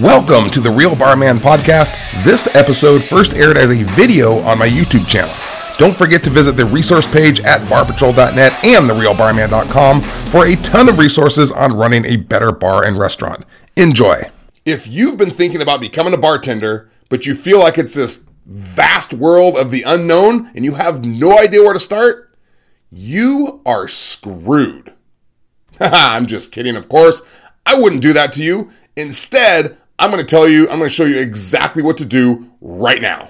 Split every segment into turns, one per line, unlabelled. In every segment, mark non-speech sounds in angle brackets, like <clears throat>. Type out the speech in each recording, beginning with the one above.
Welcome to the Real Barman Podcast. This episode first aired as a video on my YouTube channel. Don't forget to visit the resource page at barpatrol.net and therealbarman.com for a ton of resources on running a better bar and restaurant. Enjoy. If you've been thinking about becoming a bartender, but you feel like it's this vast world of the unknown and you have no idea where to start, you are screwed. <laughs> I'm just kidding, of course. I wouldn't do that to you. Instead, I'm going to tell you, I'm going to show you exactly what to do right now.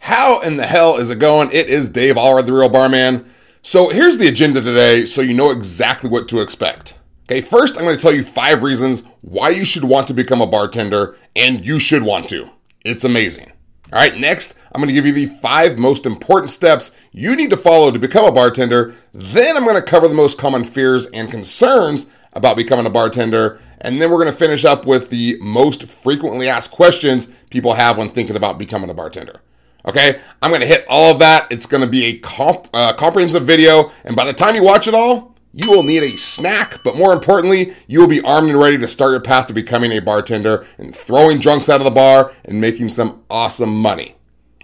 How in the hell is it going? It is Dave Allred, the real barman. So here's the agenda today so you know exactly what to expect. Okay, first I'm going to tell you five reasons why you should want to become a bartender, and you should want to. It's amazing. All right, next, I'm going to give you the five most important steps you need to follow to become a bartender. Then I'm going to cover the most common fears and concerns about becoming a bartender. And then we're going to finish up with the most frequently asked questions people have when thinking about becoming a bartender. Okay, I'm going to hit all of that. It's going to be a comp- uh, comprehensive video. And by the time you watch it all, you will need a snack, but more importantly, you will be armed and ready to start your path to becoming a bartender and throwing drunks out of the bar and making some awesome money.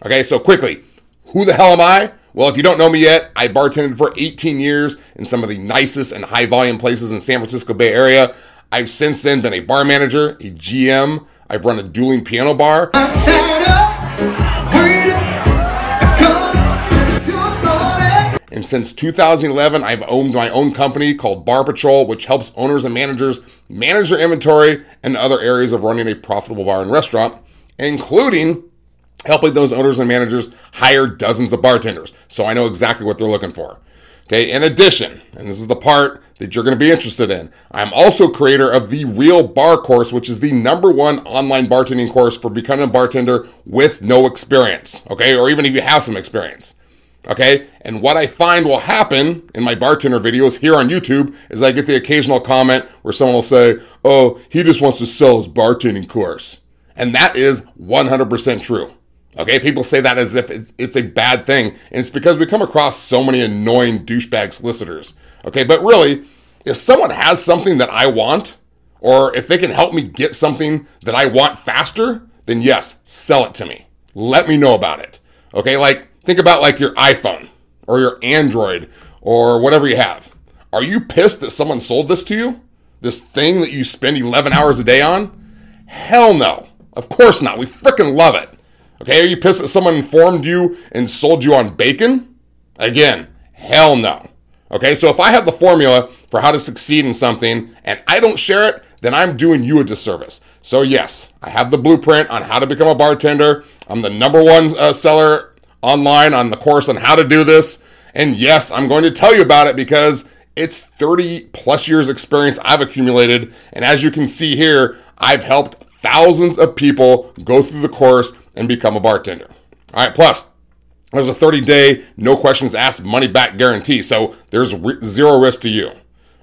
Okay, so quickly, who the hell am I? Well, if you don't know me yet, I bartended for 18 years in some of the nicest and high volume places in San Francisco Bay Area. I've since then been a bar manager, a GM. I've run a dueling piano bar. And since 2011, I've owned my own company called Bar Patrol, which helps owners and managers manage their inventory and other areas of running a profitable bar and restaurant, including helping those owners and managers hire dozens of bartenders. So I know exactly what they're looking for. Okay, in addition, and this is the part that you're going to be interested in, I'm also creator of the Real Bar course, which is the number one online bartending course for becoming a bartender with no experience. Okay, or even if you have some experience. Okay, and what I find will happen in my bartender videos here on YouTube is I get the occasional comment where someone will say, Oh, he just wants to sell his bartending course. And that is 100% true. Okay, people say that as if it's, it's a bad thing, and it's because we come across so many annoying douchebag solicitors. Okay, but really, if someone has something that I want, or if they can help me get something that I want faster, then yes, sell it to me. Let me know about it. Okay, like think about like your iPhone or your Android or whatever you have. Are you pissed that someone sold this to you? This thing that you spend 11 hours a day on? Hell no. Of course not. We freaking love it. Okay, are you pissed that someone informed you and sold you on bacon? Again, hell no. Okay, so if I have the formula for how to succeed in something and I don't share it, then I'm doing you a disservice. So, yes, I have the blueprint on how to become a bartender. I'm the number one uh, seller online on the course on how to do this. And yes, I'm going to tell you about it because it's 30 plus years experience I've accumulated. And as you can see here, I've helped thousands of people go through the course and become a bartender. All right, plus, there's a 30 day, no questions asked, money back guarantee. So there's re- zero risk to you.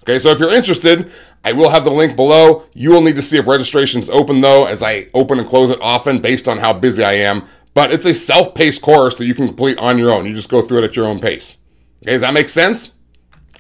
Okay, so if you're interested, I will have the link below. You will need to see if registration's open though, as I open and close it often based on how busy I am. But it's a self paced course that you can complete on your own. You just go through it at your own pace. Okay, does that make sense?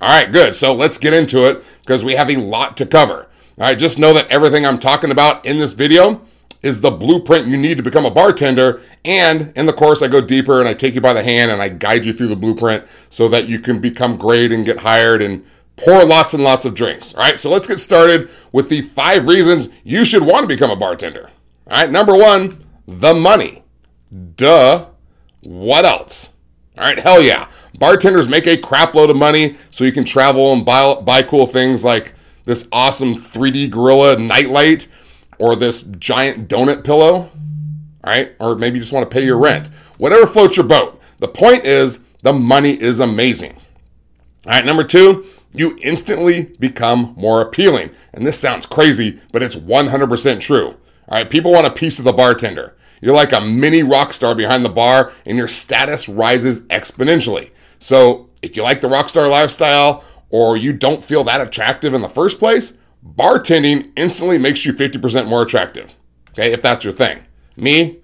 All right, good. So let's get into it because we have a lot to cover. All right, just know that everything I'm talking about in this video is the blueprint you need to become a bartender. And in the course, I go deeper and I take you by the hand and I guide you through the blueprint so that you can become great and get hired and pour lots and lots of drinks. All right, so let's get started with the five reasons you should want to become a bartender. All right, number one, the money. Duh. What else? All right, hell yeah. Bartenders make a crap load of money so you can travel and buy, buy cool things like this awesome 3D Gorilla nightlight or this giant donut pillow, right? Or maybe you just want to pay your rent. Whatever floats your boat. The point is, the money is amazing. All right, number two, you instantly become more appealing. And this sounds crazy, but it's 100% true. All right, people want a piece of the bartender. You're like a mini rock star behind the bar, and your status rises exponentially. So, if you like the rock star lifestyle, or you don't feel that attractive in the first place, bartending instantly makes you 50% more attractive. Okay, if that's your thing. Me,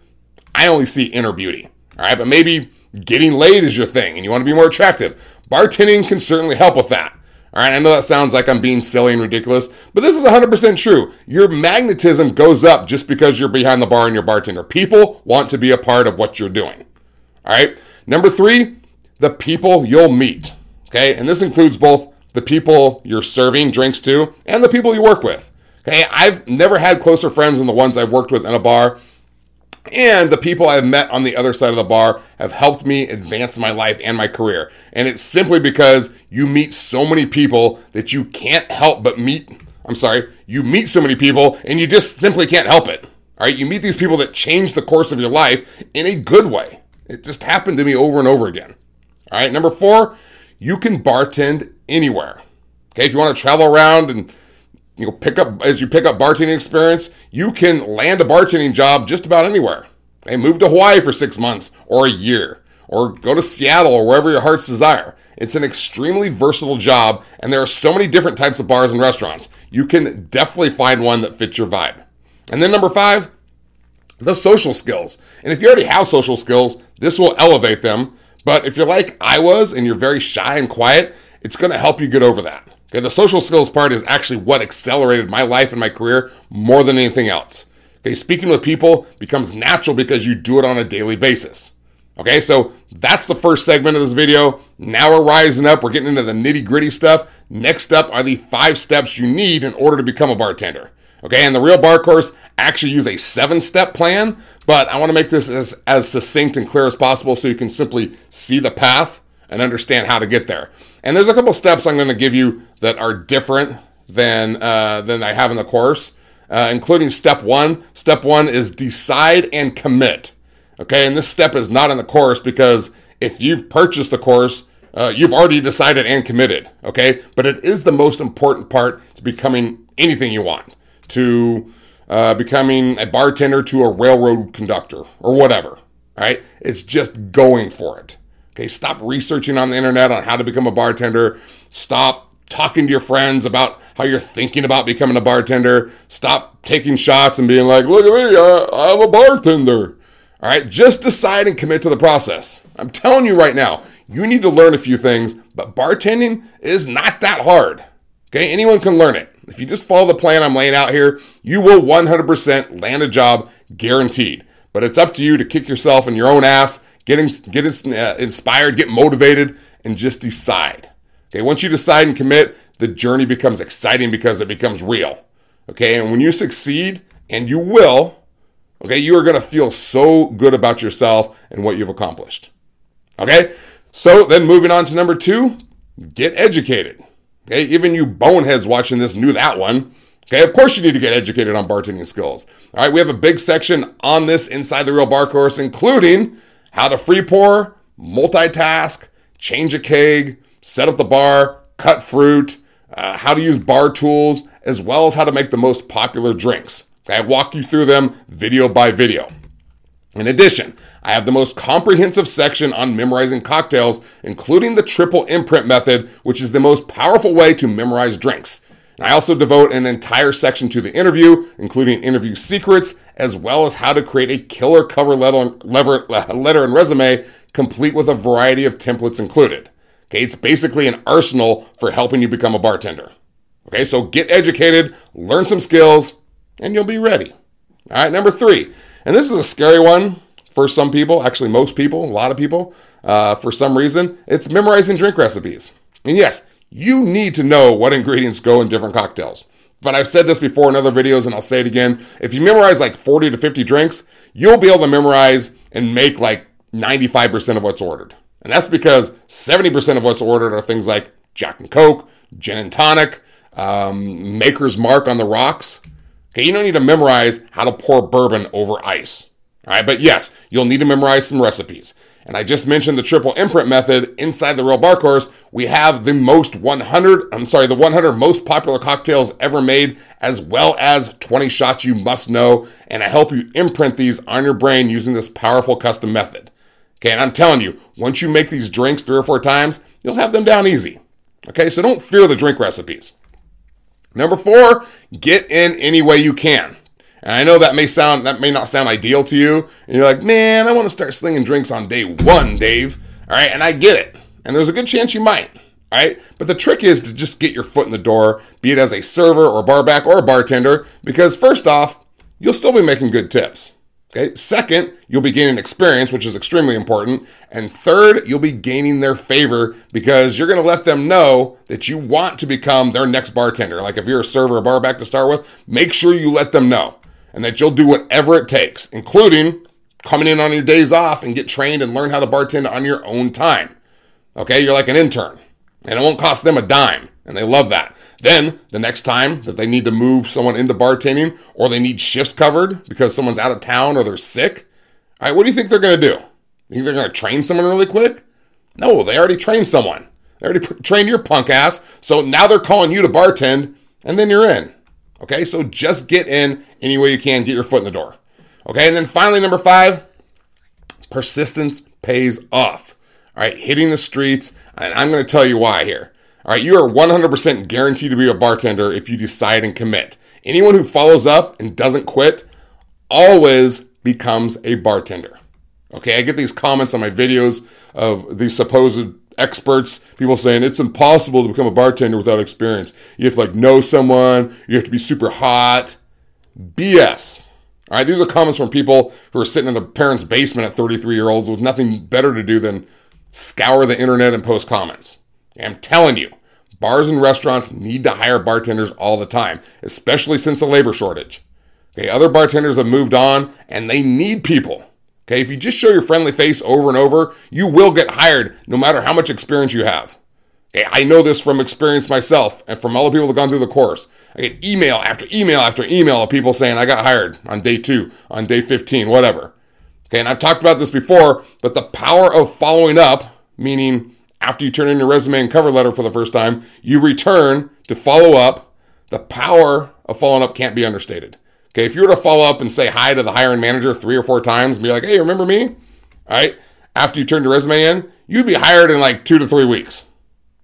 I only see inner beauty. All right, but maybe getting laid is your thing and you want to be more attractive. Bartending can certainly help with that. All right, I know that sounds like I'm being silly and ridiculous, but this is 100% true. Your magnetism goes up just because you're behind the bar and you're bartender. People want to be a part of what you're doing. All right. Number three, the people you'll meet. Okay. And this includes both the people you're serving drinks to and the people you work with. Okay. I've never had closer friends than the ones I've worked with in a bar. And the people I've met on the other side of the bar have helped me advance my life and my career. And it's simply because you meet so many people that you can't help but meet. I'm sorry, you meet so many people and you just simply can't help it. All right, you meet these people that change the course of your life in a good way. It just happened to me over and over again. All right, number four, you can bartend anywhere. Okay, if you want to travel around and you know, pick up as you pick up bartending experience, you can land a bartending job just about anywhere. Hey, move to Hawaii for six months or a year, or go to Seattle or wherever your heart's desire. It's an extremely versatile job, and there are so many different types of bars and restaurants. You can definitely find one that fits your vibe. And then number five, the social skills. And if you already have social skills, this will elevate them. But if you're like I was and you're very shy and quiet, it's going to help you get over that. Okay, the social skills part is actually what accelerated my life and my career more than anything else. Okay, speaking with people becomes natural because you do it on a daily basis. Okay, so that's the first segment of this video. Now we're rising up, we're getting into the nitty gritty stuff. Next up are the five steps you need in order to become a bartender. Okay, and the real bar course actually use a seven step plan, but I want to make this as, as succinct and clear as possible so you can simply see the path and understand how to get there. And there's a couple steps I'm going to give you that are different than uh, than I have in the course, uh, including step one. Step one is decide and commit. Okay, and this step is not in the course because if you've purchased the course, uh, you've already decided and committed. Okay, but it is the most important part to becoming anything you want, to uh, becoming a bartender, to a railroad conductor, or whatever. right? it's just going for it. Okay, stop researching on the internet on how to become a bartender. Stop talking to your friends about how you're thinking about becoming a bartender. Stop taking shots and being like, look at me, I, am a bartender. All right, just decide and commit to the process. I'm telling you right now, you need to learn a few things, but bartending is not that hard. Okay, anyone can learn it. If you just follow the plan I'm laying out here, you will 100% land a job guaranteed. But it's up to you to kick yourself in your own ass get, get uh, inspired, get motivated, and just decide. Okay, once you decide and commit, the journey becomes exciting because it becomes real. Okay, and when you succeed, and you will, okay, you are to feel so good about yourself and what you've accomplished. Okay, so then moving on to number two, get educated. Okay, even you boneheads watching this knew that one. Okay, of course you need to get educated on bartending skills. All right, we have a big section on this inside the Real Bar course, including how to free pour, multitask, change a keg, set up the bar, cut fruit, uh, how to use bar tools, as well as how to make the most popular drinks. I walk you through them video by video. In addition, I have the most comprehensive section on memorizing cocktails, including the triple imprint method, which is the most powerful way to memorize drinks. I also devote an entire section to the interview, including interview secrets, as well as how to create a killer cover letter, <laughs> letter and resume, complete with a variety of templates included. Okay, it's basically an arsenal for helping you become a bartender. Okay, so get educated, learn some skills, and you'll be ready. All right, number three, and this is a scary one for some people, actually, most people, a lot of people, uh, for some reason, it's memorizing drink recipes. And yes, you need to know what ingredients go in different cocktails. But I've said this before in other videos and I'll say it again. If you memorize like 40 to 50 drinks, you'll be able to memorize and make like 95% of what's ordered. And that's because 70% of what's ordered are things like Jack and Coke, gin and tonic, um, Maker's Mark on the rocks. Okay, you don't need to memorize how to pour bourbon over ice. All right, but yes, you'll need to memorize some recipes. And I just mentioned the triple imprint method inside the Real Bar Course. We have the most 100, I'm sorry, the 100 most popular cocktails ever made, as well as 20 shots you must know. And I help you imprint these on your brain using this powerful custom method. Okay, and I'm telling you, once you make these drinks three or four times, you'll have them down easy. Okay, so don't fear the drink recipes. Number four, get in any way you can. And I know that may sound that may not sound ideal to you. And you're like, man, I want to start slinging drinks on day one, Dave. All right, and I get it. And there's a good chance you might. All right. But the trick is to just get your foot in the door, be it as a server or barback or a bartender, because first off, you'll still be making good tips. Okay. Second, you'll be gaining experience, which is extremely important. And third, you'll be gaining their favor because you're going to let them know that you want to become their next bartender. Like if you're a server or barback to start with, make sure you let them know and that you'll do whatever it takes, including coming in on your days off and get trained and learn how to bartend on your own time. Okay. You're like an intern and it won't cost them a dime. And they love that. Then the next time that they need to move someone into bartending or they need shifts covered because someone's out of town or they're sick, all right, what do you think they're going to do? You think they're going to train someone really quick? No, they already trained someone. They already trained your punk ass. So now they're calling you to bartend and then you're in. Okay, so just get in any way you can, get your foot in the door. Okay, and then finally, number five, persistence pays off. All right, hitting the streets, and I'm going to tell you why here. All right, you are 100% guaranteed to be a bartender if you decide and commit. Anyone who follows up and doesn't quit always becomes a bartender. Okay, I get these comments on my videos of these supposed experts, people saying it's impossible to become a bartender without experience. You have to like know someone, you have to be super hot. BS. All right, these are comments from people who are sitting in their parents' basement at 33 year olds with nothing better to do than scour the internet and post comments. I'm telling you, bars and restaurants need to hire bartenders all the time, especially since the labor shortage. Okay, other bartenders have moved on and they need people. Okay, if you just show your friendly face over and over, you will get hired no matter how much experience you have. Okay, I know this from experience myself and from all the people that have gone through the course. I get email after email after email of people saying I got hired on day two, on day 15, whatever. Okay, and I've talked about this before, but the power of following up, meaning after you turn in your resume and cover letter for the first time, you return to follow up. The power of following up can't be understated. Okay, if you were to follow up and say hi to the hiring manager three or four times and be like, hey, remember me? All right, after you turn your resume in, you'd be hired in like two to three weeks.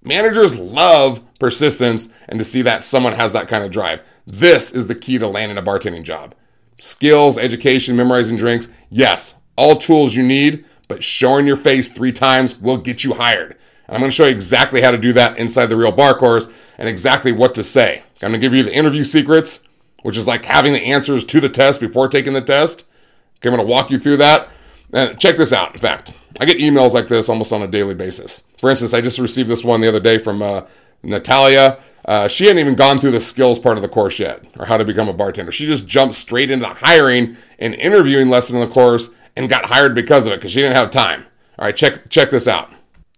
Managers love persistence and to see that someone has that kind of drive. This is the key to landing a bartending job. Skills, education, memorizing drinks, yes, all tools you need, but showing your face three times will get you hired. And I'm going to show you exactly how to do that inside the real bar course and exactly what to say. I'm going to give you the interview secrets, which is like having the answers to the test before taking the test. Okay, I'm going to walk you through that. And check this out. In fact, I get emails like this almost on a daily basis. For instance, I just received this one the other day from uh, Natalia. Uh, she hadn't even gone through the skills part of the course yet, or how to become a bartender. She just jumped straight into the hiring and interviewing lesson in the course and got hired because of it because she didn't have time. All right, check check this out.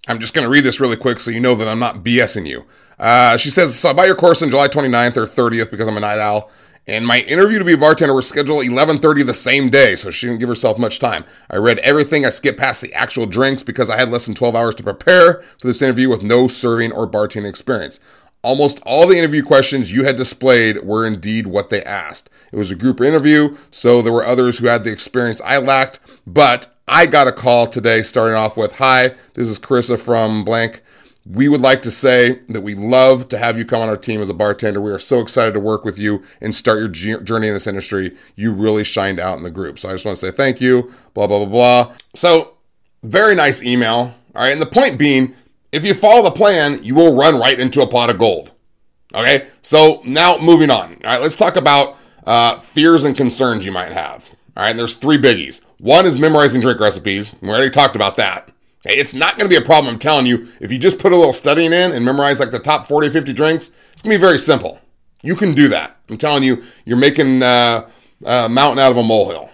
I'm just going to read this really quick so you know that I'm not BSing you. Uh, she says, so I buy your course on July 29th or 30th because I'm a night owl. And my interview to be a bartender was scheduled 11:30 the same day, so she didn't give herself much time. I read everything. I skipped past the actual drinks because I had less than 12 hours to prepare for this interview with no serving or bartending experience. Almost all the interview questions you had displayed were indeed what they asked. It was a group interview, so there were others who had the experience I lacked, but I got a call today starting off with, "Hi, this is Carissa from blank we would like to say that we love to have you come on our team as a bartender. We are so excited to work with you and start your journey in this industry. You really shined out in the group. So I just want to say thank you, blah, blah, blah, blah. So, very nice email. All right. And the point being, if you follow the plan, you will run right into a pot of gold. Okay. So now moving on. All right. Let's talk about uh, fears and concerns you might have. All right. And there's three biggies. One is memorizing drink recipes. We already talked about that. It's not going to be a problem, I'm telling you. If you just put a little studying in and memorize like the top 40, 50 drinks, it's going to be very simple. You can do that. I'm telling you, you're making uh, a mountain out of a molehill.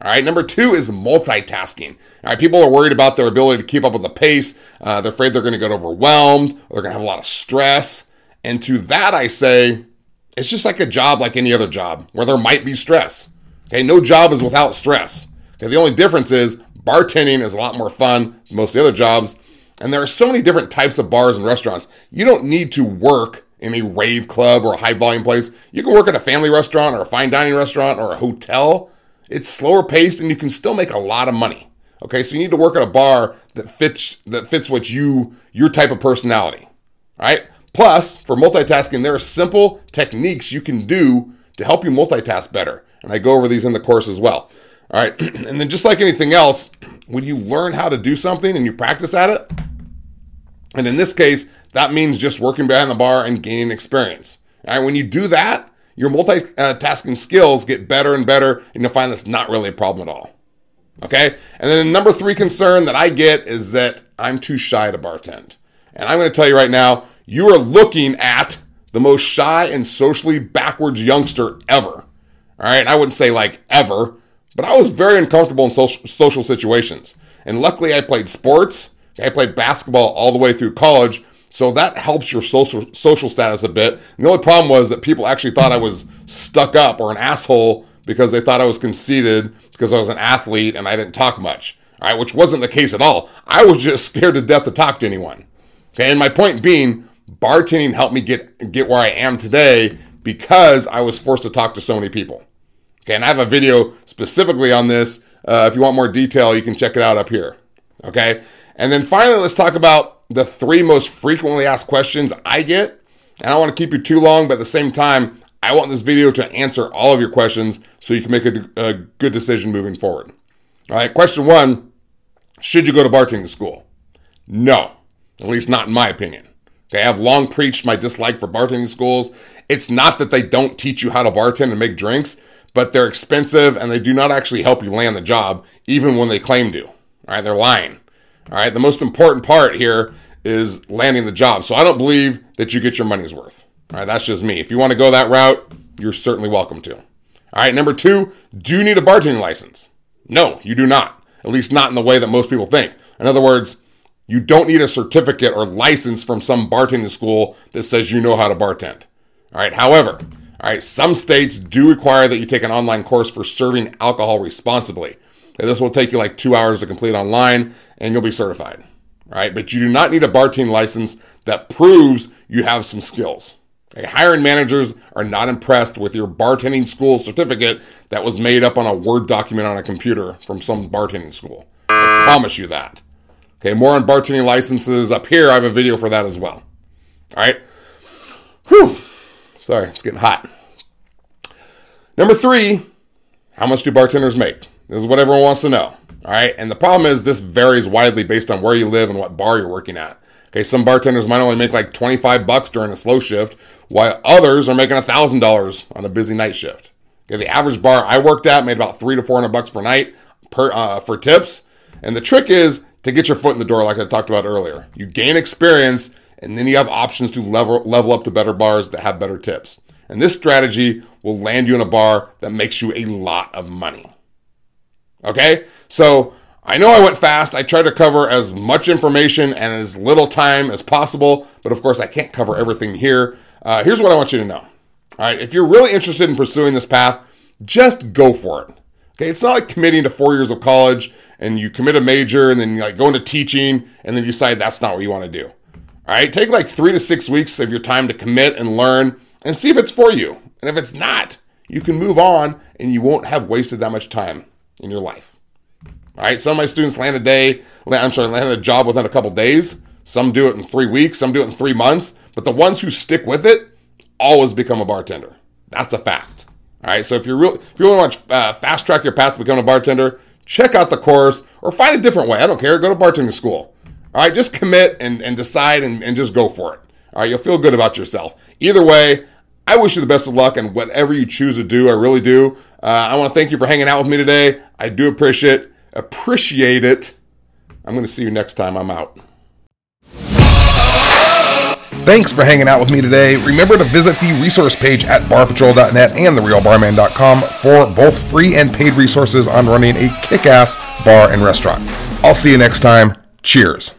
All right. Number two is multitasking. All right. People are worried about their ability to keep up with the pace. Uh, they're afraid they're going to get overwhelmed. Or they're going to have a lot of stress. And to that, I say, it's just like a job, like any other job, where there might be stress. Okay. No job is without stress. Okay. The only difference is bartending is a lot more fun than most of the other jobs. And there are so many different types of bars and restaurants. You don't need to work in a rave club or a high volume place. You can work at a family restaurant or a fine dining restaurant or a hotel. It's slower paced and you can still make a lot of money. Okay, so you need to work at a bar that fits that fits what you your type of personality. All right? Plus, for multitasking, there are simple techniques you can do to help you multitask better. And I go over these in the course as well. All right. <clears throat> and then just like anything else, when you learn how to do something and you practice at it, and in this case, That means just working behind the bar and gaining experience. All right, when you do that, your multitasking skills get better and better, and you'll find that's not really a problem at all. Okay? And then the number three concern that I get is that I'm too shy to bartend. And I'm going to tell you right now, you are looking at the most shy and socially backwards youngster ever. All right? And I wouldn't say like ever, but I was very uncomfortable in social, social situations. And luckily, I played sports. I played basketball all the way through college. So that helps your social social status a bit. And the only problem was that people actually thought I was stuck up or an asshole because they thought I was conceited because I was an athlete and I didn't talk much. All right, which wasn't the case at all. I was just <laughs> scared to death to talk to anyone. Okay, and my point being, bartending helped me get get where I am today because I was forced to talk to so many people. Okay, and I have a video specifically on this. Uh, if you want more detail, you can check it out up here. Okay, and then finally, let's talk about the three most frequently asked questions I get. And I don't want to keep you too long, but at the same time, I want this video to answer all of your questions so you can make a, a good decision moving forward. All right, question one Should you go to bartending school? No, at least not in my opinion. Okay, I have long preached my dislike for bartending schools. It's not that they don't teach you how to bartend and make drinks, but they're expensive and they do not actually help you land the job, even when they claim to. All right, they're lying. All right, the most important part here is landing the job. So I don't believe that you get your money's worth. All right, that's just me. If you want to go that route, you're certainly welcome to. All right, number two, do you need a bartending license? No, you do not. At least not in the way that most people think. In other words, you don't need a certificate or license from some bartending school that says you know how to bartend. All right, however, all right, some states do require that you take an online course for serving alcohol responsibly. This will take you like two hours to complete online and you'll be certified. Right? But you do not need a bartending license that proves you have some skills. Okay? Hiring managers are not impressed with your bartending school certificate that was made up on a Word document on a computer from some bartending school. I promise you that. Okay, more on bartending licenses up here. I have a video for that as well. All right. Whew. Sorry, it's getting hot. Number three, how much do bartenders make? This is what everyone wants to know. All right. And the problem is this varies widely based on where you live and what bar you're working at. Okay. Some bartenders might only make like 25 bucks during a slow shift, while others are making $1,000 on a busy night shift. Okay. The average bar I worked at made about three to 400 bucks per night per, uh, for tips. And the trick is to get your foot in the door, like I talked about earlier. You gain experience and then you have options to level, level up to better bars that have better tips. And this strategy will land you in a bar that makes you a lot of money. Okay? So I know I went fast. I tried to cover as much information and as little time as possible, but of course I can't cover everything here. Uh, here's what I want you to know. All right, if you're really interested in pursuing this path, just go for it. Okay, it's not like committing to four years of college and you commit a major and then you like go into teaching and then you decide that's not what you want to do. All right, take like three to six weeks of your time to commit and learn and see if it's for you. And if it's not, you can move on and you won't have wasted that much time in your life. All right, some of my students land a day, I'm sorry, land a job within a couple days. Some do it in three weeks, some do it in three months. But the ones who stick with it always become a bartender. That's a fact. All right, so if you're real, if you really want to uh, fast track your path to become a bartender, check out the course or find a different way. I don't care. Go to bartending school. All right, just commit and, and decide and, and just go for it. All right, you'll feel good about yourself. Either way, I wish you the best of luck and whatever you choose to do. I really do. Uh, I want to thank you for hanging out with me today. I do appreciate appreciate it. I'm going to see you next time I'm out. Thanks for hanging out with me today. Remember to visit the resource page at barpatrol.net and therealbarman.com for both free and paid resources on running a kick ass bar and restaurant. I'll see you next time. Cheers.